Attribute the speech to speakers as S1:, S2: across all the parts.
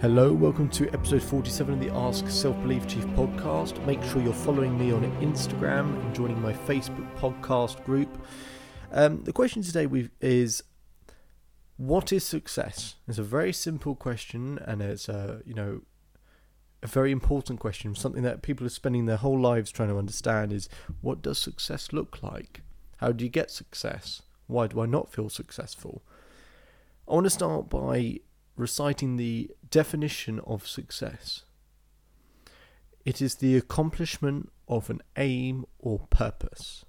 S1: Hello, welcome to episode 47 of the Ask Self Belief Chief podcast. Make sure you're following me on Instagram and joining my Facebook podcast group. Um, the question today is what is success? It's a very simple question and it's a, you know, a very important question, something that people are spending their whole lives trying to understand is what does success look like? How do you get success? Why do I not feel successful? I want to start by reciting the definition of success. It is the accomplishment of an aim or purpose.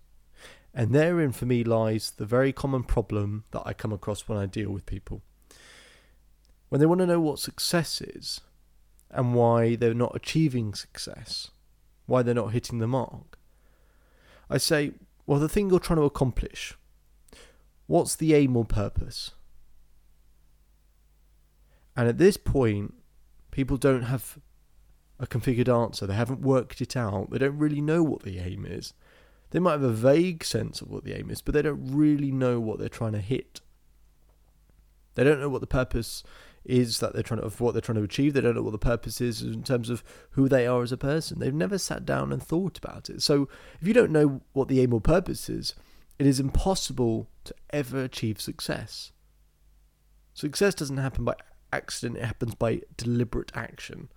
S1: And therein, for me, lies the very common problem that I come across when I deal with people. When they want to know what success is and why they're not achieving success, why they're not hitting the mark, I say, well, the thing you're trying to accomplish, what's the aim or purpose? And at this point, people don't have a configured answer. They haven't worked it out. They don't really know what the aim is. They might have a vague sense of what the aim is, but they don't really know what they're trying to hit. They don't know what the purpose is that they're trying to, of what they're trying to achieve. They don't know what the purpose is in terms of who they are as a person. They've never sat down and thought about it. So if you don't know what the aim or purpose is, it is impossible to ever achieve success. Success doesn't happen by accident, it happens by deliberate action.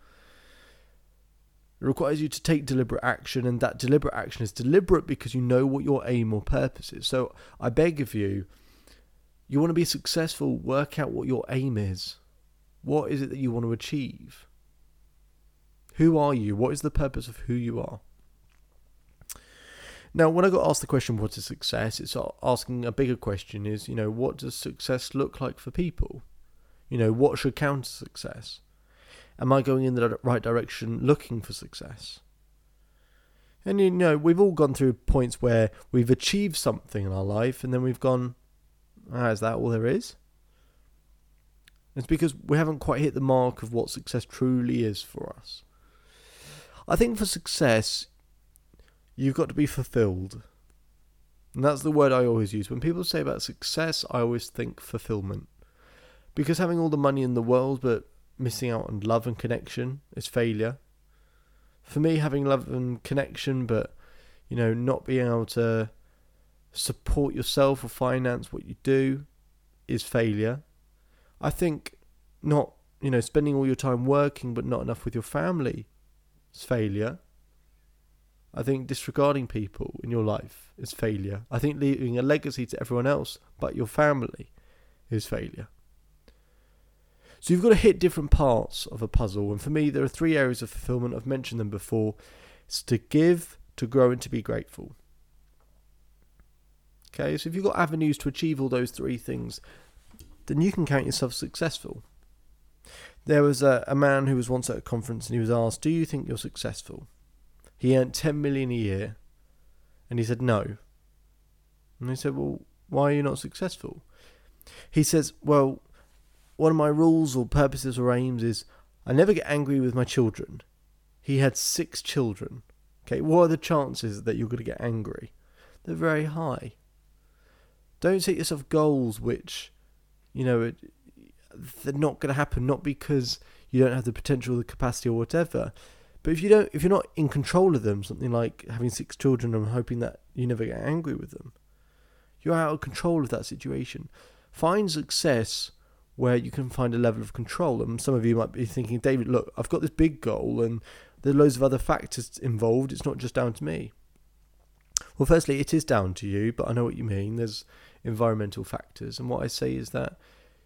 S1: It requires you to take deliberate action, and that deliberate action is deliberate because you know what your aim or purpose is. So I beg of you, you want to be successful, work out what your aim is. What is it that you want to achieve? Who are you? What is the purpose of who you are? Now, when I got asked the question, what is success? It's asking a bigger question is, you know, what does success look like for people? You know, what should count as success? Am I going in the right direction looking for success? And you know, we've all gone through points where we've achieved something in our life and then we've gone, ah, is that all there is? It's because we haven't quite hit the mark of what success truly is for us. I think for success, you've got to be fulfilled. And that's the word I always use. When people say about success, I always think fulfillment. Because having all the money in the world but missing out on love and connection is failure. For me, having love and connection but, you know, not being able to support yourself or finance what you do is failure. I think not, you know, spending all your time working but not enough with your family is failure. I think disregarding people in your life is failure. I think leaving a legacy to everyone else but your family is failure. So you've got to hit different parts of a puzzle. And for me, there are three areas of fulfillment. I've mentioned them before. It's to give, to grow, and to be grateful. Okay, so if you've got avenues to achieve all those three things, then you can count yourself successful. There was a, a man who was once at a conference and he was asked, Do you think you're successful? He earned 10 million a year. And he said, No. And they said, Well, why are you not successful? He says, Well, one of my rules or purposes or aims is I never get angry with my children. He had six children. Okay, what are the chances that you're going to get angry? They're very high. Don't set yourself goals which, you know, they're not going to happen. Not because you don't have the potential, the capacity, or whatever. But if you don't, if you're not in control of them, something like having six children and hoping that you never get angry with them, you're out of control of that situation. Find success where you can find a level of control. And some of you might be thinking, David, look, I've got this big goal and there are loads of other factors involved. It's not just down to me. Well, firstly, it is down to you, but I know what you mean. There's environmental factors. And what I say is that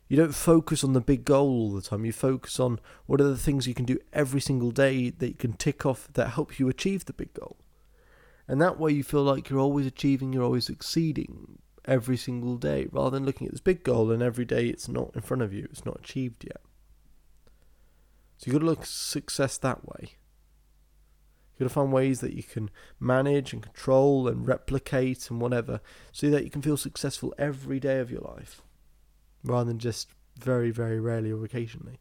S1: you don't focus on the big goal all the time. You focus on what are the things you can do every single day that you can tick off that help you achieve the big goal. And that way you feel like you're always achieving, you're always succeeding every single day rather than looking at this big goal and every day it's not in front of you, it's not achieved yet. So you've got to look at success that way. You've got to find ways that you can manage and control and replicate and whatever so that you can feel successful every day of your life rather than just very, very rarely or occasionally.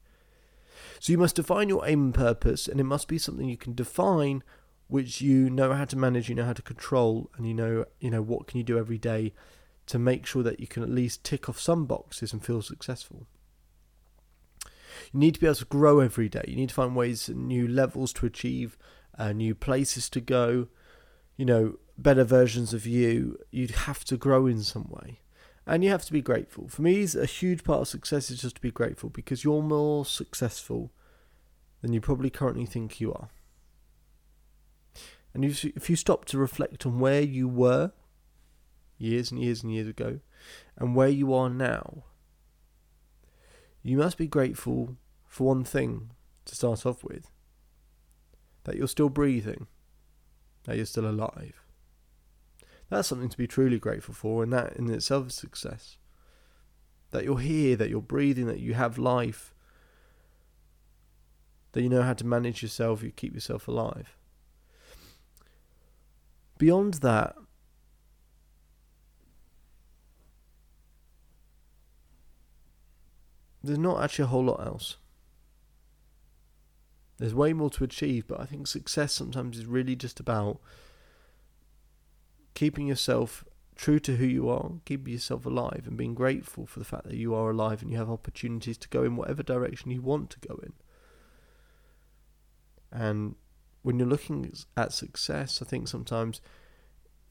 S1: So you must define your aim and purpose, and it must be something you can define which you know how to manage, you know how to control, and you know you know what can you do every day to make sure that you can at least tick off some boxes and feel successful. You need to be able to grow every day. You need to find ways, and new levels to achieve, uh, new places to go, you know, better versions of you. You'd have to grow in some way. And you have to be grateful. For me, a huge part of success is just to be grateful because you're more successful than you probably currently think you are. And if you stop to reflect on where you were years and years and years ago and where you are now, you must be grateful for one thing to start off with that you're still breathing, that you're still alive. That's something to be truly grateful for, and that in itself is success. That you're here, that you're breathing, that you have life, that you know how to manage yourself, you keep yourself alive. Beyond that, there's not actually a whole lot else. There's way more to achieve, but I think success sometimes is really just about keeping yourself true to who you are, keeping yourself alive, and being grateful for the fact that you are alive and you have opportunities to go in whatever direction you want to go in. And when you're looking at success, I think sometimes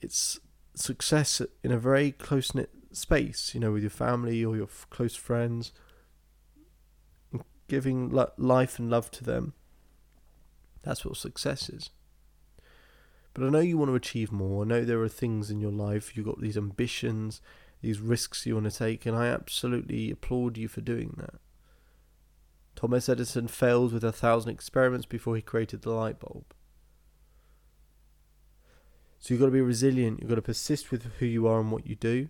S1: it's success in a very close knit space, you know, with your family or your close friends, giving life and love to them. That's what success is. But I know you want to achieve more. I know there are things in your life, you've got these ambitions, these risks you want to take, and I absolutely applaud you for doing that. Thomas Edison failed with a thousand experiments before he created the light bulb. So you've got to be resilient, you've got to persist with who you are and what you do,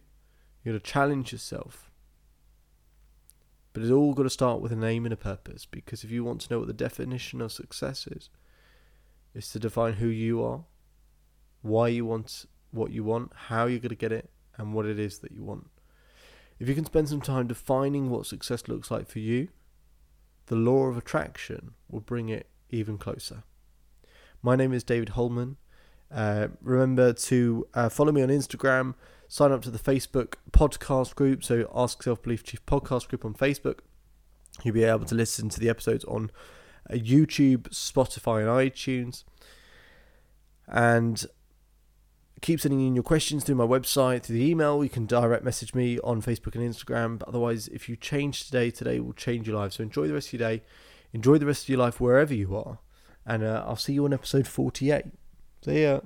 S1: you've got to challenge yourself. But it's all got to start with an aim and a purpose because if you want to know what the definition of success is, it's to define who you are, why you want what you want, how you're going to get it, and what it is that you want. If you can spend some time defining what success looks like for you, the law of attraction will bring it even closer. My name is David Holman. Uh, remember to uh, follow me on Instagram, sign up to the Facebook podcast group, so Ask Self Belief Chief podcast group on Facebook. You'll be able to listen to the episodes on uh, YouTube, Spotify, and iTunes. And keep sending in your questions through my website, through the email. You can direct message me on Facebook and Instagram. But otherwise, if you change today, today will change your life. So enjoy the rest of your day. Enjoy the rest of your life wherever you are. And uh, I'll see you on episode 48. See ya.